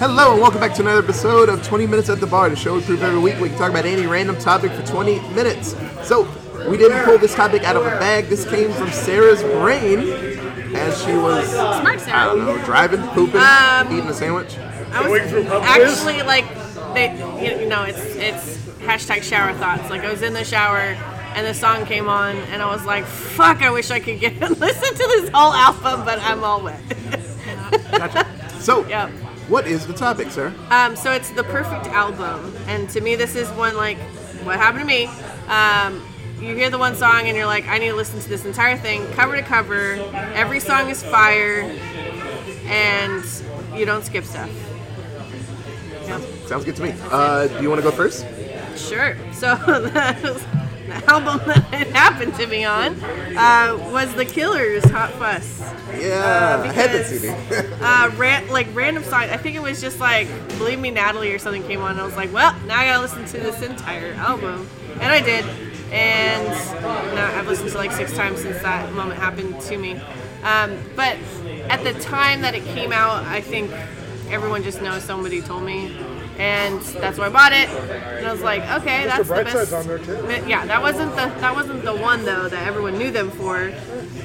Hello and welcome back to another episode of 20 Minutes at the Bar, the show we prove every week we can talk about any random topic for 20 minutes. So, we didn't pull this topic out of a bag. This came from Sarah's brain as she was, Smart Sarah. I don't know, driving, pooping, Um, eating a sandwich. I was through pub quiz? actually like, they, you know, it's it's hashtag shower thoughts. Like I was in the shower and the song came on, and I was like, "Fuck! I wish I could get and listen to this whole album, but I'm all wet." Gotcha. So, Yep. What is the topic, sir? Um, so it's the perfect album, and to me, this is one like what happened to me. Um, you hear the one song, and you're like, I need to listen to this entire thing, cover to cover. Every song is fire, and you don't skip stuff. Yep. Sounds good to me. Uh, do you want to go first? Sure. So album that it happened to me on uh, was The Killers' Hot Fuss. Yeah, I had that because- CD. Uh, ran, like random song. I think it was just like "Believe Me, Natalie" or something came on. And I was like, well, now I gotta listen to this entire album, and I did. And now I've listened to like six times since that moment happened to me. Um, but at the time that it came out, I think everyone just knows somebody told me, and that's why I bought it. And I was like, okay, that's the best. on there, too. Yeah, that wasn't the that wasn't the one though that everyone knew them for.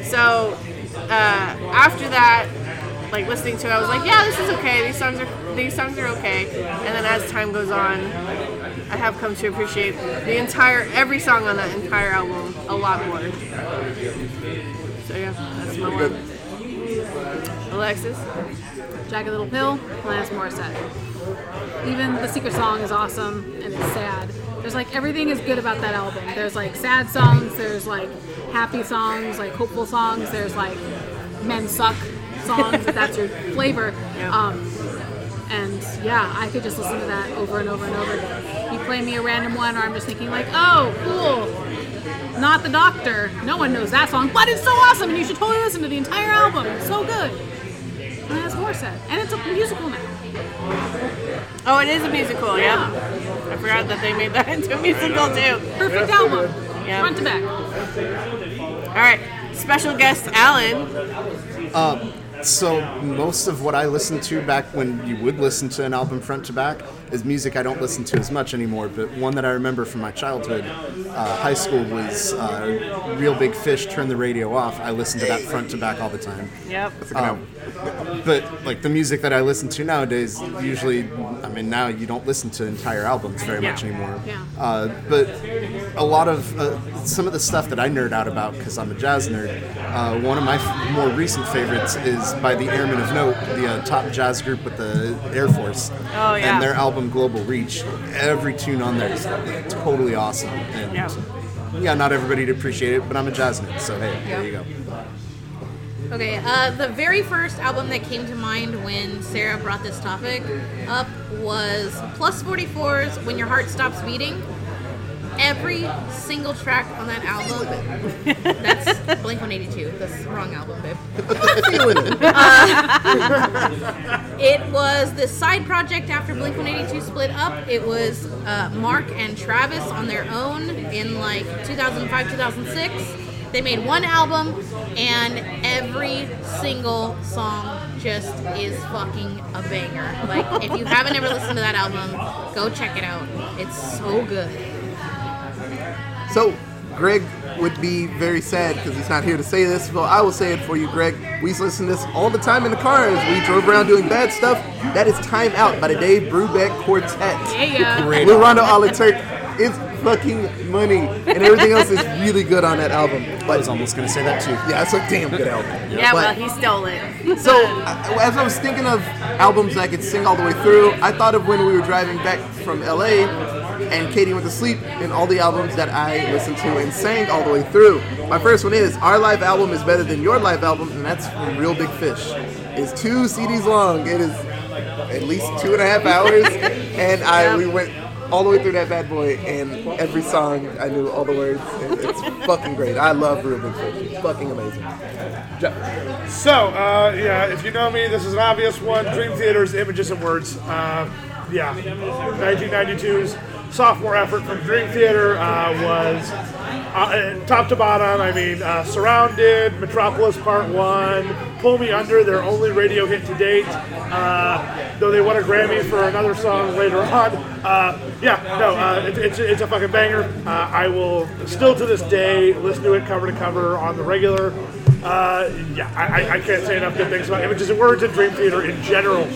So uh, after that, like listening to it, I was like, yeah, this is okay. These songs are these songs are okay. And then as time goes on, I have come to appreciate the entire every song on that entire album a lot more. So yeah, that's my Good. one. Alexis, Jagged Little Pill, Alanis Morissette. Even the secret song is awesome and it's sad. There's like everything is good about that album. There's like sad songs, there's like happy songs, like hopeful songs, there's like men suck songs if that's your flavor. Um, and yeah, I could just listen to that over and over and over again. You play me a random one, or I'm just thinking like, oh, cool. Not the Doctor. No one knows that song, but it's so awesome, and you should totally listen to the entire album. It's so good. And that's Morissette, and it's a musical now. Oh, it is a musical. Yeah, I forgot that they made that into a musical too. Perfect Yeah, album, Yeah. front to back. All right, special guest Alan. Uh, So most of what I listened to back when you would listen to an album front to back is music I don't listen to as much anymore. But one that I remember from my childhood, uh, high school, was uh, "Real Big Fish." Turn the radio off. I listened to that front to back all the time. Yep. Um, but like the music that I listen to nowadays, usually, I mean, now you don't listen to entire albums very much anymore. Yeah. Uh, but a lot of uh, some of the stuff that I nerd out about because I'm a jazz nerd. Uh, one of my f- more recent favorites is by the Airmen of Note, the uh, top jazz group with the Air Force. Oh, yeah. And their album Global Reach. Every tune on there is totally awesome. And Yeah. yeah, not everybody to appreciate it, but I'm a jazz nerd, so hey, there you go. Okay, uh, the very first album that came to mind when Sarah brought this topic up was Plus 44's When Your Heart Stops Beating. Every single track on that album, that's Blink 182. That's the wrong album, babe. It was the side project after Blink 182 split up. It was uh, Mark and Travis on their own in like 2005, 2006. They made one album, and every single song just is fucking a banger. Like, if you haven't ever listened to that album, go check it out. It's so good. So, Greg would be very sad because he's not here to say this. Well, I will say it for you, Greg. We listen to this all the time in the car as we drove around doing bad stuff. That is Time Out by the Dave Brubeck Quartet. Yeah. Great. With Rondo Turk. It's fucking money. And everything else is really good on that album. I was almost gonna say that too. yeah, it's a damn good album. Yeah, well, But- he stole it. So, as I was thinking of albums I could sing all the way through, I thought of when we were driving back from LA and Katie went to sleep and all the albums that I listened to and sang all the way through. My first one is Our Live Album is Better Than Your Live Album, and that's from Real Big Fish. It's two CDs long. It is at least two and a half hours, and I we went all the way through that bad boy, and every song I knew all the words. and It's fucking great. I love Real Big Fish. It's fucking amazing. So, uh, yeah, if you know me, this is an obvious one. Dream Theater's Images and Words. Uh, yeah, 1992's sophomore effort from Dream Theater uh, was uh, top to bottom. I mean, uh, Surrounded, Metropolis Part 1, Pull Me Under, their only radio hit to date. Uh, though they won a Grammy for another song later on. Uh, yeah, no, uh, it, it's, it's a fucking banger. I will still to this day listen to it cover to cover on the regular. Yeah, I- I can't say enough good things about Images and Words and Dream Theater in general.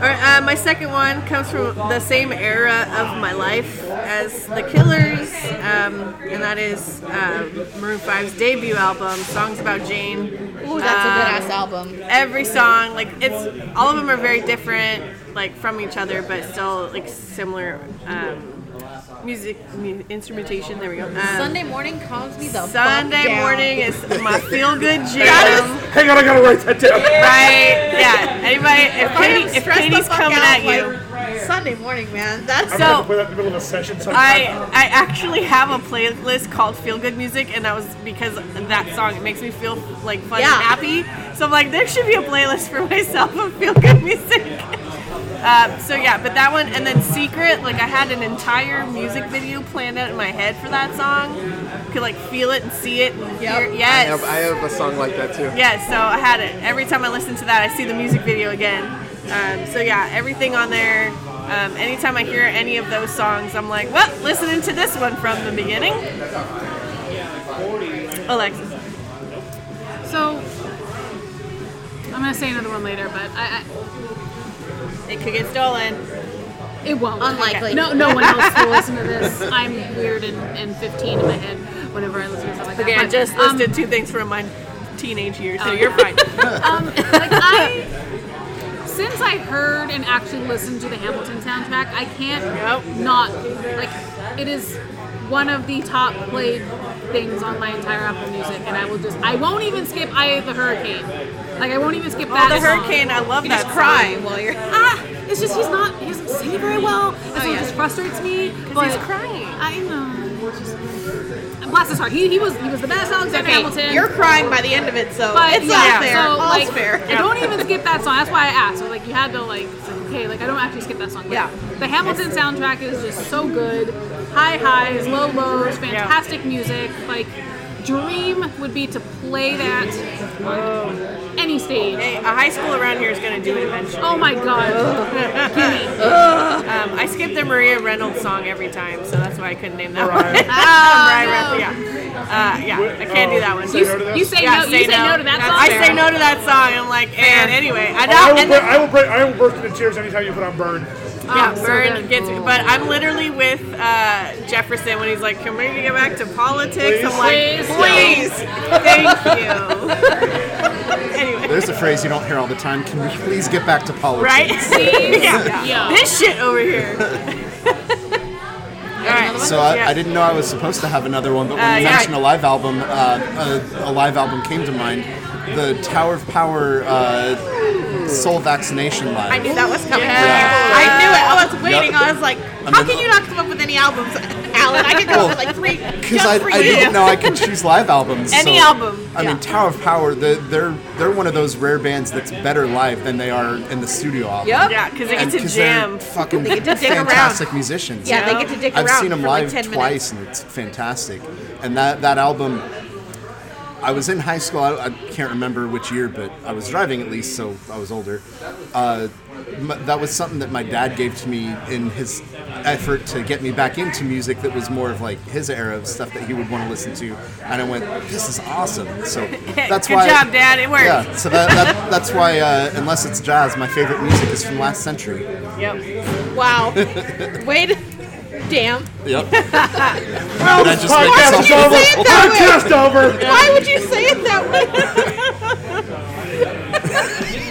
All right, uh, my second one comes from the same era of my life as The Killers, um, and that is uh, Maroon 5's debut album, Songs About Jane. Ooh, that's a good ass album. Every song, like it's all of them are very different, like from each other, but still like similar um, music mu- instrumentation. There we go. Um, Sunday morning calms me the fuck Sunday down. morning is my feel good jam. Hang on, I gotta write that down. Right? Yeah. Anybody? If If I am Katie, if Katie's coming out, at you. like, Sunday morning, man. That's I'm So- gonna have that in the middle of a session. I, I actually have a playlist called Feel Good Music, and that was because of that song. It makes me feel like fun Yeah. and happy. So I'm like, there should be a playlist for myself of Feel Good Music. Um, so yeah, but that one, and then Secret, like I had an entire music video planned out in my head for that song. Could like feel it and see it and hear it. I Yes. have, I have a song like that too. Yeah, so I had it. Every time I listen to that, I see the music video again. Um, so yeah, everything on there. Um, anytime I hear any of those songs, I'm like, well, listening to this one from the beginning. Alexis. So I'm gonna say another one later, but I, It could get stolen. It won't. Unlikely. No, no one else will listen to this. I'm weird and, and 15 in my head whenever I listen to stuff like that. Okay, I just um, listed two things from my teenage years, so Oh, you're yeah. fine. um, like I, since I heard and actually listened to the Hamilton soundtrack, I can't Yep. not like it is one of the top played things on my entire Apple Music, and I will just I won't even skip "Eye of the Hurricane." Like I won't even skip that. Oh, that. the song. hurricane, I love you that just cry song. while you're. Ah, it's just he's not he doesn't sing very well, and so yeah. just frustrates me. But he's crying. I know. Just, bless his heart. He, he was he was the best Alexander Okay, Hamilton. you're crying by the end of it, so But it's yeah, all fair. so All's like, fair. I don't even skip that song. That's why I asked. So, like, you had to like, okay, like I don't actually skip that song. Yeah. The Hamilton soundtrack is just so good. High highs, low lows, fantastic music. Like, dream would be to play that on any stage. Hey, a high school around here is going to do it eventually. Oh my god. Um, I skipped the Maria Reynolds song every time, so that's why I couldn't name that Mariah. one. Mariah Reynolds, yeah. Uh, yeah, I can't do that one. Say no? You say Yeah, no. You say no to that song. I say no to that song. I'm like, and anyway, I I know. will, And then, I will break. I will burst into tears anytime you put on "Burn." Yeah, Oh, so gets me. But I'm literally with uh, Jefferson when he's like, "Can we get back to politics?" I'm like, Please. "Please, thank you." anyway, There's a phrase you don't hear all the time. Can we please get back to politics? right? yeah. Yeah. This shit over here. All right. So I, Yeah. I didn't know I was supposed to have another one, but when Uh, you yeah. mentioned a live album, uh, a, a live album came to mind. The Tower of Power uh, Soul Vaccination Live. I knew that was coming. Yeah. I knew it. I was waiting. Yep. I was like, And how then- can you not come up with any albums, Alan? I could come up with like three Because I, I didn't know I could choose live albums. Any so- album. I mean, Tower of Power, they're, they're they're one of those rare bands that's better live than they are in the studio album. Yep. Yeah, because they get And to 'cause they're jam. fucking They get to dig around. fantastic musicians. Yeah, they get to dick I've around seen them for like live 10 twice, minutes. and it's fantastic. And that that album, I was in high school. I, I can't remember which year, but I was driving at least, so I was older. Uh, m- that was something that my dad gave to me in his effort to get me back into music. That was more of like his era of stuff that he would want to listen to, and I went, "This is awesome." So that's Good why. job, Dad. It worked. Yeah, so that, that that's why uh, unless it's jazz, my favorite music is from last century. Yep. Wow. Wait. Damn. Yep. Well, Did I this just make podcast is over. say it that? Podcast over. Why would you say it that way?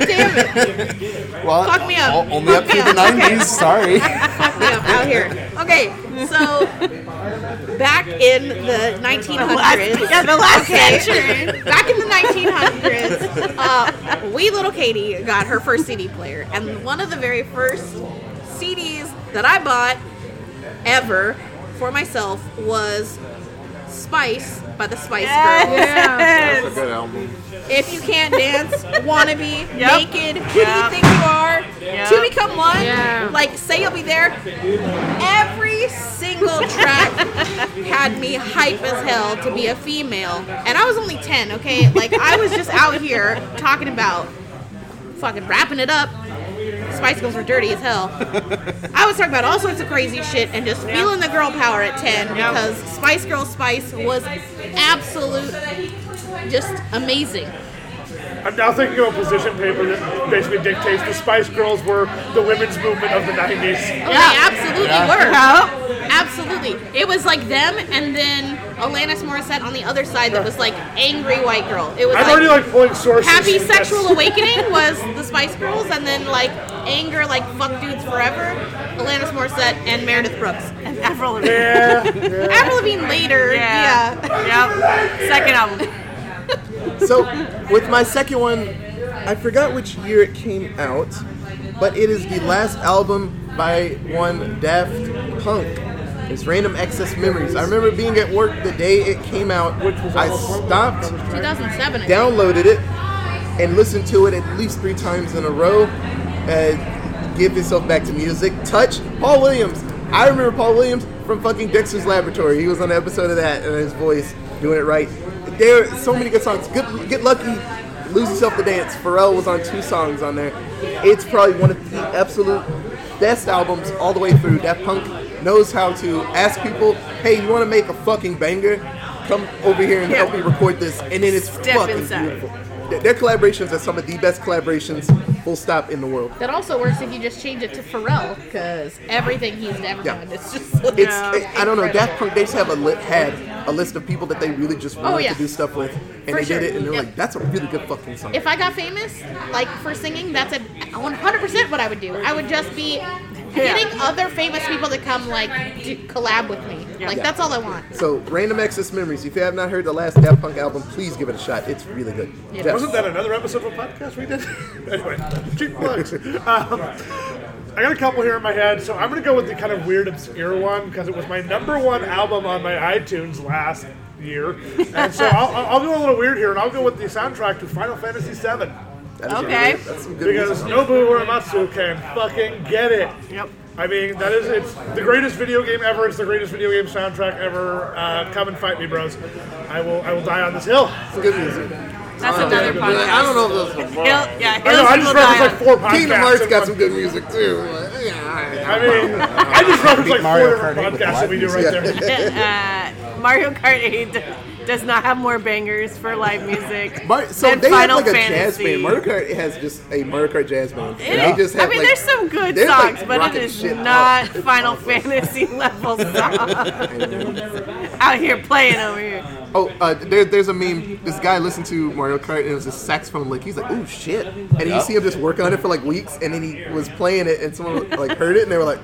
Damn it. Well, Fuck me up. o- Only up through the '90s. Sorry. Fuck me up out here. Okay, so back in the 1900s. Yeah, the last century. Back in the 1900s, uh, wee little Katie got her first CD player, and one of the very first CDs that I bought ever for myself was Spice by the Spice Yes. Girls. Yeah. That's a good album. If you can't dance, wannabe, Yep. naked, who do you think you are? Yep. Two become one. Yeah. Like say you'll be there. Every single track had me hype as hell to be a female, and I was only ten. Okay, like I was just out here talking about fucking wrapping it up. Spice Girls were dirty as hell. I was talking about all sorts of crazy shit and just feeling the girl power at 10 because Spice Girl Spice was absolute, just amazing. I'm now thinking of a position paper that basically dictates the Spice Girls were the women's movement of the 90s. Oh, They absolutely were. Yeah. Absolutely. It was like them and then Alanis Morissette on the other side that was like angry white girl. It was I'm like, already like pulling sources. Happy Yes. Sexual Awakening was the Spice Girls and then like anger like fuck dudes forever, Alanis Morissette and Meredith Brooks. And Avril Lavigne. Yeah, yeah. Avril Lavigne later, Yeah. yeah. Yep. Second album. So, with my second one, I forgot which year it came out, but it is the last album by one Daft Punk. It's Random Access Memories. I remember being at work the day it came out. Which was I stopped, 2007. Downloaded it, and listened to it at least three times in a row. Uh, give yourself back to music. Touch Paul Williams. I remember Paul Williams from fucking Dexter's Laboratory. He was on an episode of that, and his voice doing it right. There are so many good songs. Good, get lucky. Lose yourself to dance. Pharrell was on two songs on there. It's probably one of the absolute best albums all the way through. Daft Punk knows how to ask people, "Hey, you want to make a fucking banger? Come over here and help me record this." And then it's Step fucking inside. beautiful. Their- collaborations are some of the best collaborations, full stop, in the world. That also works if you just change it to Pharrell because everything he's ever Yeah. done, it's just It's Yeah. I don't know. Daft Punk they just have a li- had a list of people that they really just oh, wanted Oh, yeah. to do stuff with, and For they sure. did it, and they're Yep. like, "That's a really good fucking song." if I got famous, like for singing, that's a 100% what I would do. I would just be getting other famous people to come like do, collab with me. Like Yeah. that's all I want. So, Random Access Memories. If you have not heard the last Daft Punk album, please give it a shot. It's really good. Jeff. Wasn't that another episode of a podcast we did? anyway, cheap plugs. Um, I got a couple here in my head, so I'm going to go with the kind of weird, obscure one because it was my number one album on my iTunes last year. And so I'll, I'll I'll go a little weird here, and I'll go with the soundtrack to Final Fantasy VII. That is Okay. really- that's some good Because music. Nobu Uematsu can fucking get it. Yep. I mean, that is, it's the greatest video game ever. It's the greatest video game soundtrack ever. Uh, come and fight me, bros. I will, I will die on this hill. It's good music. That's another But podcast. I don't know if those. Hill, yeah, I know, I just die referenced like four podcasts. Kingdom Hearts got some good music too. Like, yeah, I mean, I just referenced like Mario four Kart different podcasts that we do right live there. Uh, Mario Kart 8 does not have more bangers for live music Mar- so than they Final have like a Fantasy. jazz band. Mario Kart has just a Mario Kart jazz band. It- And they just have I mean, like, there's some good they're, like, songs, but it is not out. Final. Fantasy level songs. Out here playing over here. Oh, uh, there, there's a meme. This guy listened to Mario Kart and it was a saxophone lick. He's like, "Oh shit!" And you see him just working on it for like weeks, and then he was playing it, and someone like heard it, and they were like,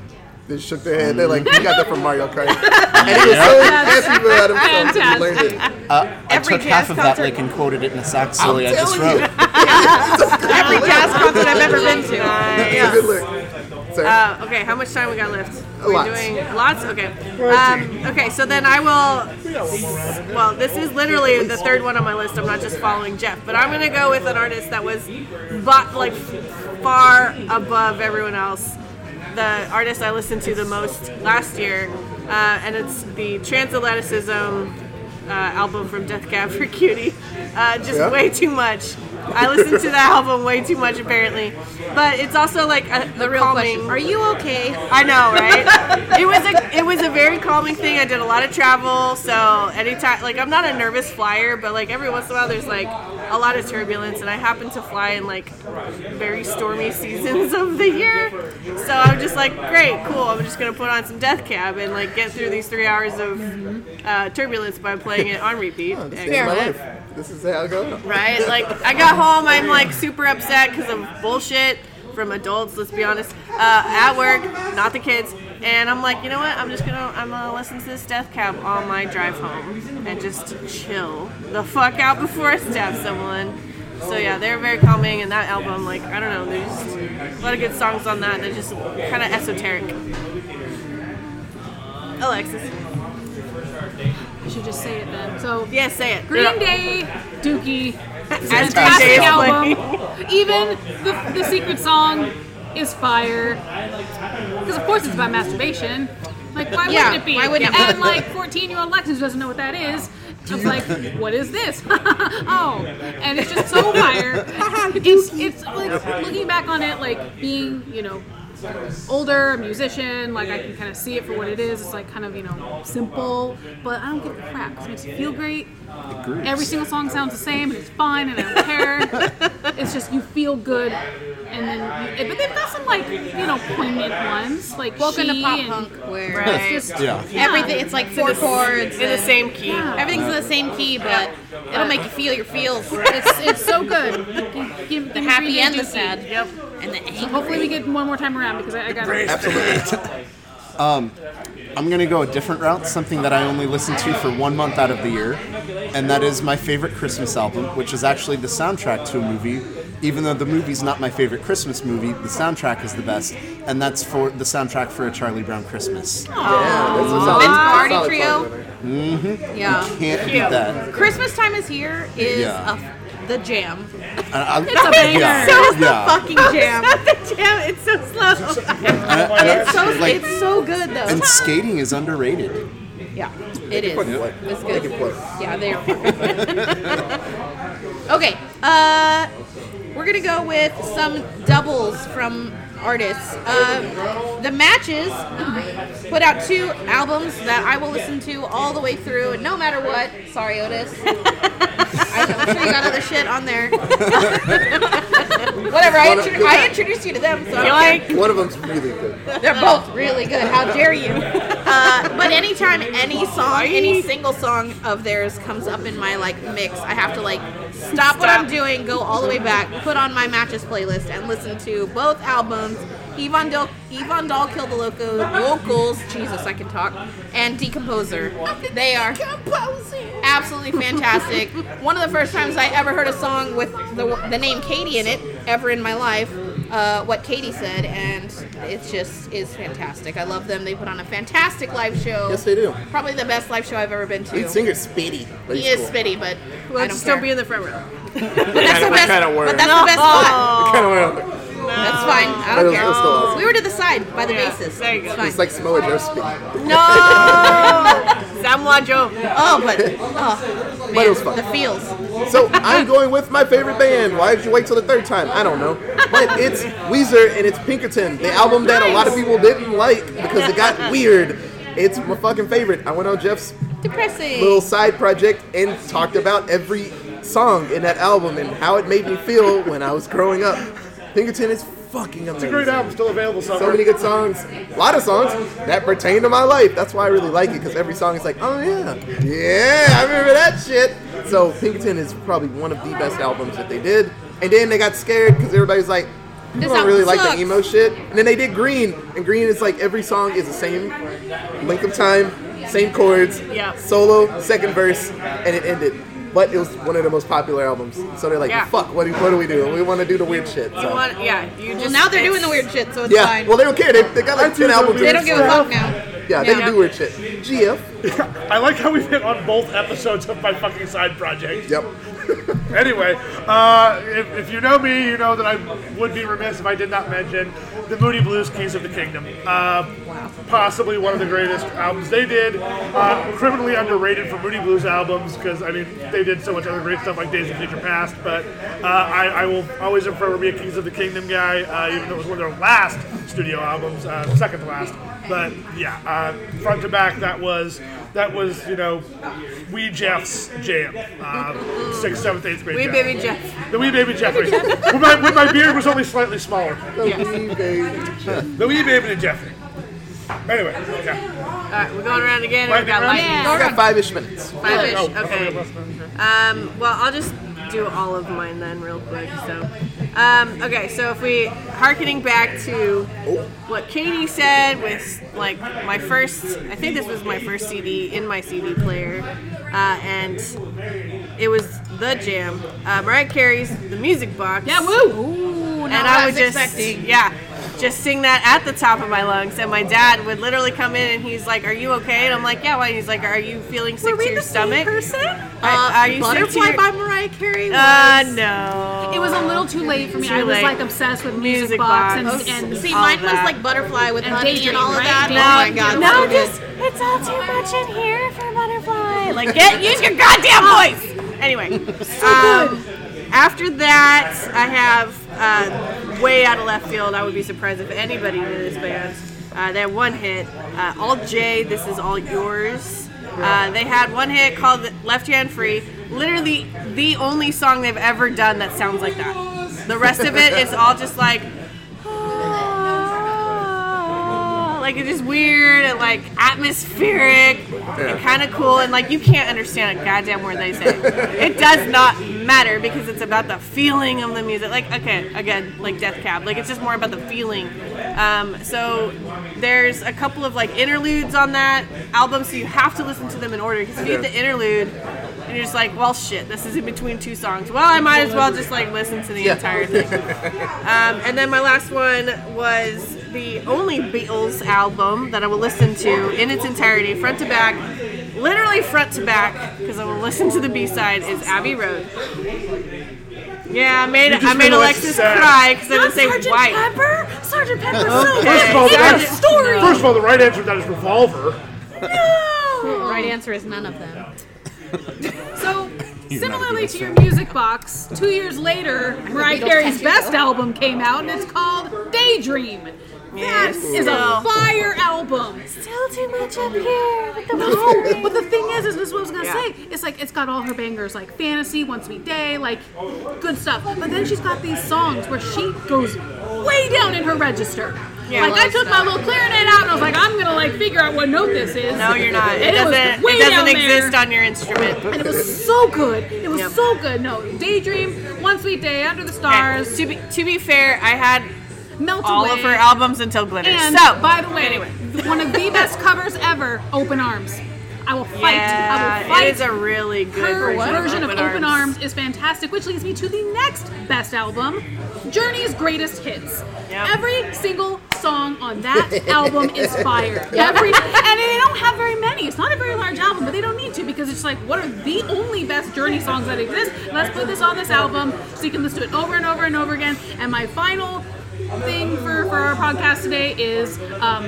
they shook their head. They're like, "You got that from Mario Kart," and he was so happy about himself that he learned it. Uh, I Every took half jazz of that concert- lick and quoted it in a sax silly I just telling wrote. you. Every jazz concert I've ever been to. It's a good lick. Sorry. Uh, okay, how much time we got left? Are we Lots. doing lots? Okay. Um, okay, so then I will. Well, this is literally the third one on my list. I'm not just following Jeff, but I'm gonna go with an artist that was, but like far above everyone else. The artist I listened to the most last year, uh, and it's the Transatlanticism uh, album from Death Cab for Cutie. Uh, just Yeah. way too much. I listened to that album way too much apparently, but it's also like a, The real calming. question: Are you okay? I know, right? it was a it was a very calming thing. I did a lot of travel, so anytime like I'm not a nervous flyer, but like every once in a while there's like a lot of turbulence, and I happen to fly in like very stormy seasons of the year. So I'm just like, great, cool. I'm just gonna put on some Death Cab and like get through these three hours of uh, turbulence by playing it on repeat. This This is how I go. right? Like I got home, I'm like super upset because of bullshit from adults. Let's be honest. Uh, at work, not the kids, and I'm like, you know what? I'm just gonna I'm gonna listen to this Death Cab on my drive home and just chill the fuck out before I stab someone. So yeah, they're very calming, and that album, like I don't know, there's a lot of good songs on that. They're just kind of esoteric. Alexis. I should just say it then. So Yeah, say it. Green Day, Dookie, As fantastic album. Even the, the secret song is fire. Because of course it's about masturbation. Like why Yeah, wouldn't it be? why wouldn't it and like 14 year old Lexus doesn't know what that is. I was like, what is this? oh, and it's just so fire. It's it's like looking back on it, like being you know older, musician, like I can kind of see it for what it is. It's like kind of you know simple, but I don't give a crap. It makes me feel great. Every single song sounds the same, and it's fine, and I don't care. it's just you feel good, and then you, but they've got some like you know poignant ones, like Welcome to pop and- punk, where Right. It's just Yeah. everything it's like four chords, in the same key. everything's in the same key, but it'll make you feel your feels, It's it's so good. Give, give the happy Green Day and the sad, Yep. and the angry. Hopefully we get one more time around because I, I got it. Absolutely. um, I'm gonna go a different route, something that I only listen to for one month out of the year, and that is my favorite Christmas album, which is actually the soundtrack to a movie. Even though the movie's not my favorite Christmas movie, the soundtrack is the best, and that's for the soundtrack for A Charlie Brown Christmas. Yeah, that's a solid, Vince Guaraldi solid trio. Mm-hmm. song there. Yeah, Can't beat that. Christmas time is here is Yeah. a, the jam. I- I- It's a banger. yeah, So is the fucking jam. Damn, it's so slow. It's so Like- it's so good though. And skating is underrated. Yeah, it is. Play. It's They good. can play. Yeah, they are. okay, uh, we're gonna go with some doubles from artists. Uh, the Matches put out two albums that I will listen to all the way through, no matter what. Sorry, Otis. I'm sure you got other shit on there. Whatever. I, intro- I introduced you to them, so You don't like? One of them's really good. They're both really good. How dare you? Uh, but anytime any song, any single song of theirs comes up in my like mix, I have to like stop what I'm doing, go all the way back, put on my matches playlist, and listen to both albums. Yvonne Dahl, Yvonne Dahl Kill the Loco vocals, Jesus, I can talk, and Decomposer. They are absolutely fantastic. One of the first times I ever heard a song with the, the name Katie in it ever in my life. Uh, what Katie said, and it just is fantastic. I love them. They put on a fantastic live show. Yes, they do. Probably the best live show I've ever been to. Lead singer's Spitty. But he is cool. spitty, but Well, I don't just care. don't be in the front row. but that's the best. kinda word. But that's the best spot. Kind of went That's fine. I don't was- care. it was. We were to the side by the oh, Yeah, basis. there you go. It's. It's like Samoa Joe Spitty. No! Samoa Joe. oh, but oh, man, it was fun. the feels. So I'm going with my favorite band. Why did you wait till the third time? I don't know. But it's Weezer and it's Pinkerton, the album that a lot of people didn't like because it got weird. It's my fucking favorite. I went on Jeff's Depressing. little side project and talked about every song in that album and how it made me feel when I was growing up. Pinkerton is fucking amazing. It's a great album, still available somewhere. So many good songs. A lot of songs that pertain to my life. That's why I really like it because every song is like, oh yeah, yeah, I remember that shit. So Pinkerton is probably one of the best albums that they did. And then they got scared because everybody's like, you This don't really album like the emo shit. And then they did Green, and Green is like every song is the same length of time, same chords, Yeah. solo, second verse, and it ended. But it was one of the most popular albums. So they're like, Yeah. fuck, what do, what do we do? We want to do the weird shit. You So. want? Yeah. You just. Well, now they're doing the weird shit, so it's Yeah, fine. well, they don't care. They, they got like 10 albums. they don't give a fuck now. Yeah, they Yeah. can do weird shit. GF. I like how we've hit on both episodes of my fucking side project. Yep. Anyway, uh, if, if you know me, you know that I would be remiss if I did not mention the Moody Blues Keys of the Kingdom. Uh, Possibly one of the greatest albums they did. Uh, criminally underrated for Moody Blues albums because I mean they did so much other great stuff like Days of Future Past. But uh, I, I will always forever be a Keys of the Kingdom guy, uh, even though it was one of their last studio albums, uh, second to last. But yeah, uh, front to back, that was that was you know, Wee Jeff's jam. Uh, sixth, seventh, eighth grade. Wee jam. baby Jeff. The wee baby Jeffrey. when, my, when my beard was only slightly smaller. The yes. Wee baby. Jeff. The wee baby Jeffrey. Anyway, yeah. All right, we're going around again. Lightning we got round? lightning. I got five ish minutes. Five-ish. Oh, Okay. Um, well, I'll just do all of mine then, real quick. So, um, okay. So if we harkening back to what Katie said with like my first, I think this was my first CD in my CD player, uh, and it was the jam. Uh, Mariah Carey's "The Music Box." Yeah, woo! Ooh, and I was just expecting. yeah. Just sing that at the top of my lungs. And my dad would literally come in and he's like, "Are you okay?" And I'm like, "Yeah." Why? He's like, "Are you feeling sick Were we to your the same stomach?" person? Are, Uh, are you sick to Butterfly your- by Mariah Carey was. Uh, no. It was a little too late for me. Too I was late. like obsessed with music, Music box, box. and, and See, all mine was like Butterfly with And honey and all of right? that. Daydream. Oh my god. No, so good. just it's all too much in here for butterfly. Like, get use your goddamn voice. Anyway, so um, after that, I have uh, way out of left field. I would be surprised if anybody knew this band. Uh, they had one hit, uh, All J. This is all yours. Uh, they had one hit called Left Hand Free. Literally the only song they've ever done that sounds like that. The rest of it is all just like like it's just weird and like atmospheric and kind of cool and like you can't understand a goddamn word they say. it does not matter because it's about the feeling of the music. Like okay, again, like Death Cab, like it's just more about the feeling. Um, so there's a couple of like interludes on that album, so you have to listen to them in order because if you get the interlude. And you're just like, well, shit. This is in between two songs. Well, I might as well just like listen to the entire thing. Um, and then my last one was the only Beatles album that I will listen to in its entirety, front to back, literally front to back, because I will listen to the B side. Is Abbey Road. Yeah, I made I made made Alexis Alexis sad. cry because I didn't say Sergeant white. Pepper. Sergeant Pepper. Okay. First of all, the is- story. First of all, the right answer to that is revolver. The right answer is none of them. So, similarly to your music box, two years later, Mariah Carey's best album came out, and it's called Daydream. That Yes, is a fire album. Still too much up here with the No, but the thing is, is this is what I was gonna Yeah. say. It's like it's got all her bangers, like fantasy, one sweet day, like good stuff. But then she's got these songs where she goes way down in her register. Yeah. like I took my little clarinet out and I was like, I'm gonna like figure out what note this is. No, you're not. It And was doesn't. way It doesn't down there. exist on your instrument. And it was so good. It was Yep. so good. No, Daydream, One Sweet Day, Under the Stars, To be to be fair, I had Melt all Away. of her albums until Glitter. And so by the way, anyway. one of the best covers ever, Open Arms. I will fight. I will fight. it is a really good Her version, version of Open, Arms. Arms. is fantastic, which leads me to the next best album, Journey's Greatest Hits. Yep. Every single song on that album is fire. Every and they don't have very many. It's not a very large album, but they don't need to because it's like what are the only best Journey songs that exist? Let's put this on this album so you can listen to it over and over and over again. And my final thing for, for our podcast today is um,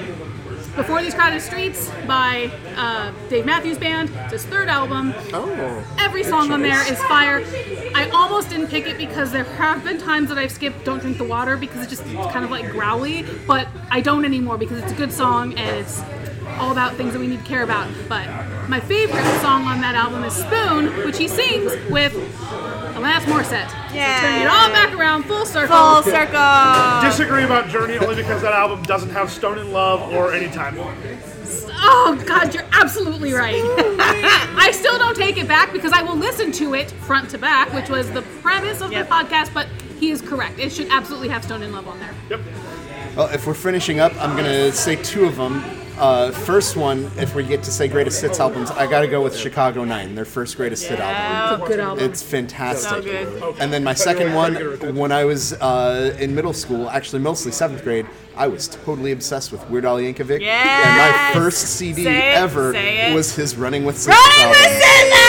before These Crowded Streets by uh, Dave Matthews Band. It's his third album. Oh. Every song on there is fire. I almost didn't pick it because there have been times that I've skipped Don't Drink the Water because it's just it's kind of like growly, but I don't anymore because it's a good song and it's all about things that we need to care about. But my favorite song on that album is Spoon, which he sings with Alanis Morissette. Yeah. So turning it all back around, full circle. Full circle. Disagree about Journey only because that album doesn't have Stone in Love or Anytime. Oh God, you're absolutely right. I still don't take it back because I will listen to it front to back, which was the premise of Yep. the podcast. But he is correct. It should absolutely have Stone in Love on there. Yep. Well, if we're finishing up, I'm gonna say two of them. Uh, first one, if we get to say greatest hits albums, I gotta go with Chicago Nine, their first greatest hit album. It's a good album. It's fantastic. So good. And then my second one, when I was uh, in middle school, actually mostly seventh grade, I was totally obsessed with Weird Al Yankovic. Yes! And my first CD Say it, ever say it. was his Running with Scissors Running with album. scissors.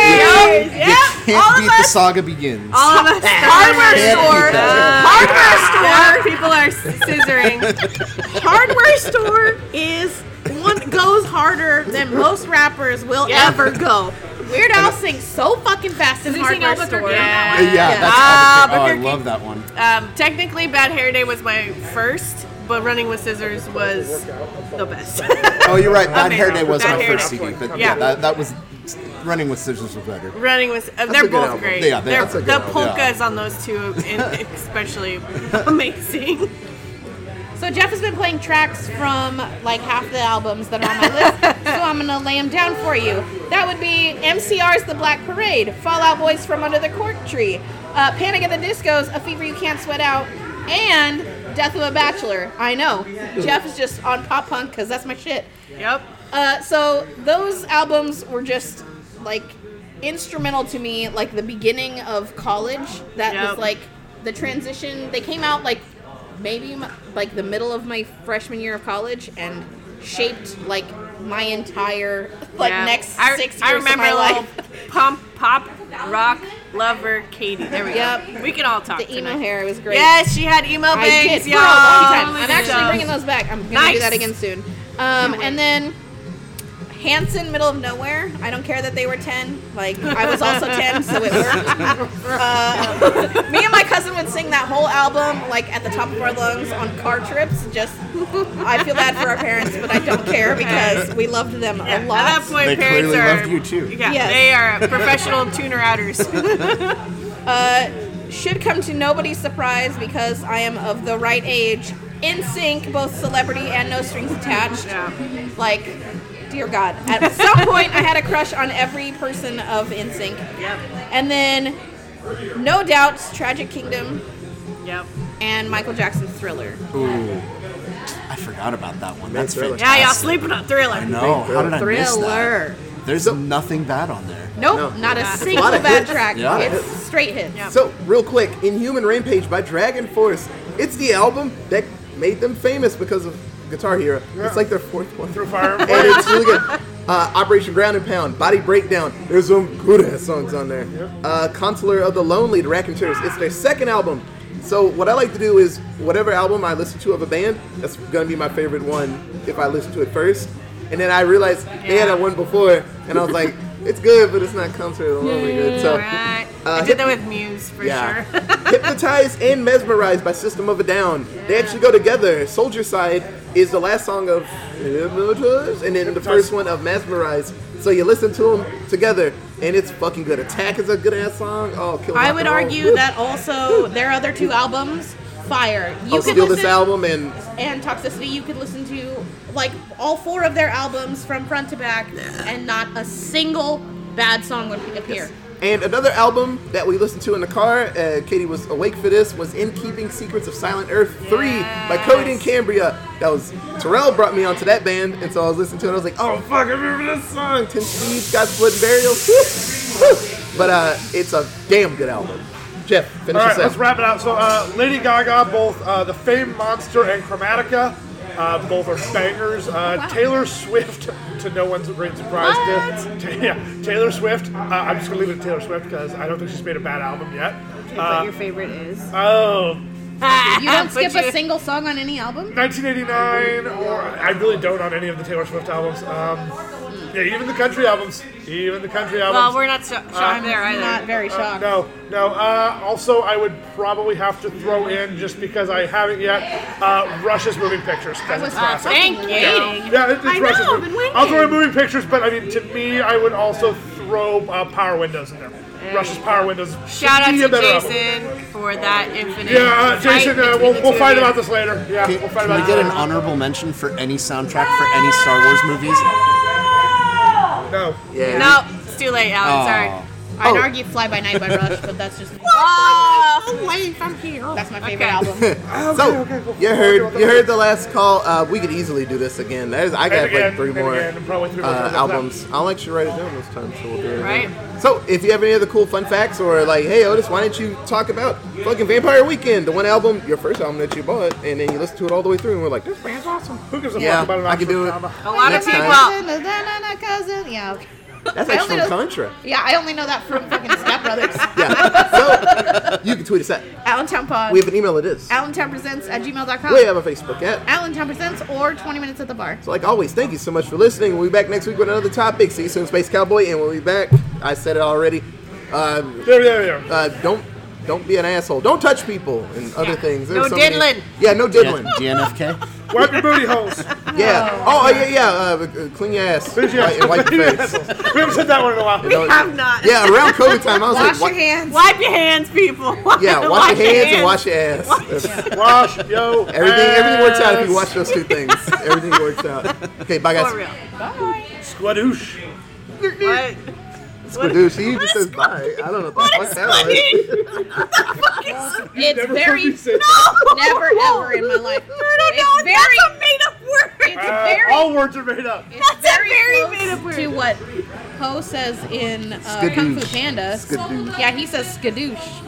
You Yep. can't All beat of the saga begins. All of us. Hardware Can't store. beat that. Hardware store. People are scissoring. Hardware store is one goes harder than most rappers will Yeah. ever go. Weird Al sings so fucking fast in Does he sing Hardware Albuquerque? store. Yeah. Yeah, Yeah. that's Ah, Albuquerque. Oh, I Albuquerque. love that one. Um, technically, Bad Hair Day was my first, but Running with Scissors was the best. Oh, you're right. Bad Hair Day was Bad my Hair first Day. CD, but Yeah. yeah, that, that was Running with Scissors was better. Running with uh, they're both album. great. Yeah, they- they're, that's a good the album. polkas on those two, in, especially amazing. So Jeff has been playing tracks from like half the albums that are on my list. so I'm gonna lay them down for you. That would be MCR's The Black Parade, Fallout Boys from Under the Cork Tree, uh, Panic at the Disco's A Fever You Can't Sweat Out, and Death of a Bachelor. I know Jeff is just on pop punk because that's my shit. Yep. Uh, so those albums were just like instrumental to me, like the beginning of college. That Yep. was like the transition. They came out like maybe m- like the middle of my freshman year of college and shaped like my entire like Yeah. next I, six years I remember of my little life. pump, pop, rock, lover, Katie. There we Yep. go. We can all talk The emo tonight. hair was great. Yes, she had emo I did y'all. for a long time. I'm actually bringing those back. I'm gonna Nice. do that again soon. Um, and then Hanson, middle of nowhere. I don't care that they were ten. Like I was also ten, so it worked. Uh, me and my cousin would sing that whole album like at the top of our lungs on car trips. Just I feel bad for our parents, but I don't care because we loved them Yeah, a lot. At that point, They parents clearly are. loved you, too. Yeah, Yes. they are professional tuner outers. should come to nobody's surprise because I am of the right age, NSYNC, both celebrity and no strings attached. Yeah. Like, dear God, at some point I had a crush on every person of NSYNC, Yep. and then, no doubt, Tragic Kingdom Yep. and Michael Jackson's Thriller. Ooh, I forgot about that one. That's Thriller. Yeah, y'all fantastic. sleeping on Thriller. I know. How did I miss Thriller. that? There's nothing bad on there. Nope, No. not a Yeah. single lot of bad hits. track. Yeah. It's straight hits. Yep. So, real quick, Inhuman Rampage by Dragon Force. It's the album that made them famous because of Guitar Hero. It's like their fourth one. Through Fire and and it's really good. Uh, Operation Ground and Pound, Body Breakdown. There's some good ass songs on there. Uh, Consular of the Lonely, The Raconteurs. It's their second album. So what I like to do is whatever album I listen to of a band, that's gonna be my favorite one if I listen to it first. And then I realized they had Yeah. a one before, and I was like, it's good, but it's not of the Lonely good. So Right. Uh, I did that with Muse for yeah. sure. Hypnotized and Mesmerized by System of a Down. They actually go together. Soldier Side is the last song of Hypnotized, and then the first one of Mesmerized. So you listen to them together, and it's fucking good. Attack is a good ass song. Oh, kill I would argue that also their other two albums, Fire. You I'll could steal this listen- album and and Toxicity, you could listen to like all four of their albums from front to back, and not a single bad song would appear. and another album that we listened to in the car. Uh, Katie was awake for this. Was In Keeping Secrets of Silent Earth Three by Coheed and Cambria. That was Terrell brought me onto that band, and so I was listening to it. I was like, oh fuck, I remember this song. Ten Speed, God's Blood and Burial. But uh, it's a damn good album. Jeff, finish All this let's out. wrap it up. So, uh, Lady Gaga, both uh, the Fame Monster and Chromatica, uh, both are bangers. Uh, Taylor Swift, to no one's great surprise, to, to- yeah, Taylor Swift. Uh, I'm just gonna leave it at Taylor Swift because I don't think she's made a bad album yet. but your favorite is. Oh, You don't skip you- a single song on any album. 1989, or I really don't on any of the Taylor Swift albums. Um, yeah, even the country albums, even the country albums. Well, we're not sh- shocked there either. I'm not very shocked. No, no. Uh, also, I would probably have to throw in just because I haven't yet. Uh, Rush's Moving Pictures. That's was classic. Thank you. Yeah, it, it's I know, Rush's I've Moving- been waiting. I'll throw in Moving Pictures, but I mean, to me, I would also throw uh, Power Windows in there. Rush's Power Windows. Shout out be to a better album. Jason for that infinite. Yeah, uh, Jason, uh, we'll, the we'll fight about this later. Yeah, Can, we'll fight can about we get this an later. honorable mention for any soundtrack for any Star Wars movies? No. Yeah. No, it's too late, Alan. Sorry. Aw. I'd Oh. argue Fly By Night by Rush, but that's just Oh, that's my favorite Okay. album. So you heard you heard the last call. Uh, we could easily do this again. There's, I got again, like three more again, three more uh, albums. I'll actually write it down this time, so we'll do it. Right. again. So if you have any other cool fun facts or like, hey Otis, why don't you talk about fucking Vampire Weekend, the one album, your first album that you bought, and then you listened to it all the way through, and we're like, this band's awesome. Who gives a Yeah, fuck about an I can do it. Oxford A comma? lot of Next people. time. cousin. Yeah. Okay. That's I actually only from know- Contra. Yeah, I only know that from fucking Step Brothers. Yeah. So you can tweet us at. Allentown Pod. We have an email. It is. Allentown Presents at gmail.com. We have a Facebook at. Allentown Presents or 20 Minutes at the Bar. So like always, thank you so much for listening. We'll be back next week with another topic. See you soon, Space Cowboy, and we'll be back. I said it already. Uh, There, there, there. uh, don't don't be an asshole. Don't touch people and other things. No There's so many- diddling. Yeah, no diddling. DNFK? Wipe your booty holes. Yeah. Oh, yeah, yeah. Uh, uh, clean your ass. Wipe, and wipe your face. we haven't said that one in a while. You know, have not. Yeah, around COVID time, I was Wash like, wash your hands. Wipe your hands, people. Yeah, wash, your hands, and wash your ass. That's- Wash yo. Everything, everything works out if you ass. watch those two things. Everything works out. Okay, bye guys. For real. Bye. Squadoosh. What? Squidoosh, he just says bye. I don't know what the fuck that was. It's very. heard me say Never ever in my life. It's No, very. that's a made up word. It's Uh, very. all words are made up. It's very, very close made-up word. to what Po says in uh, Kung Fu Panda. Skadoosh. Yeah, he says skadoosh.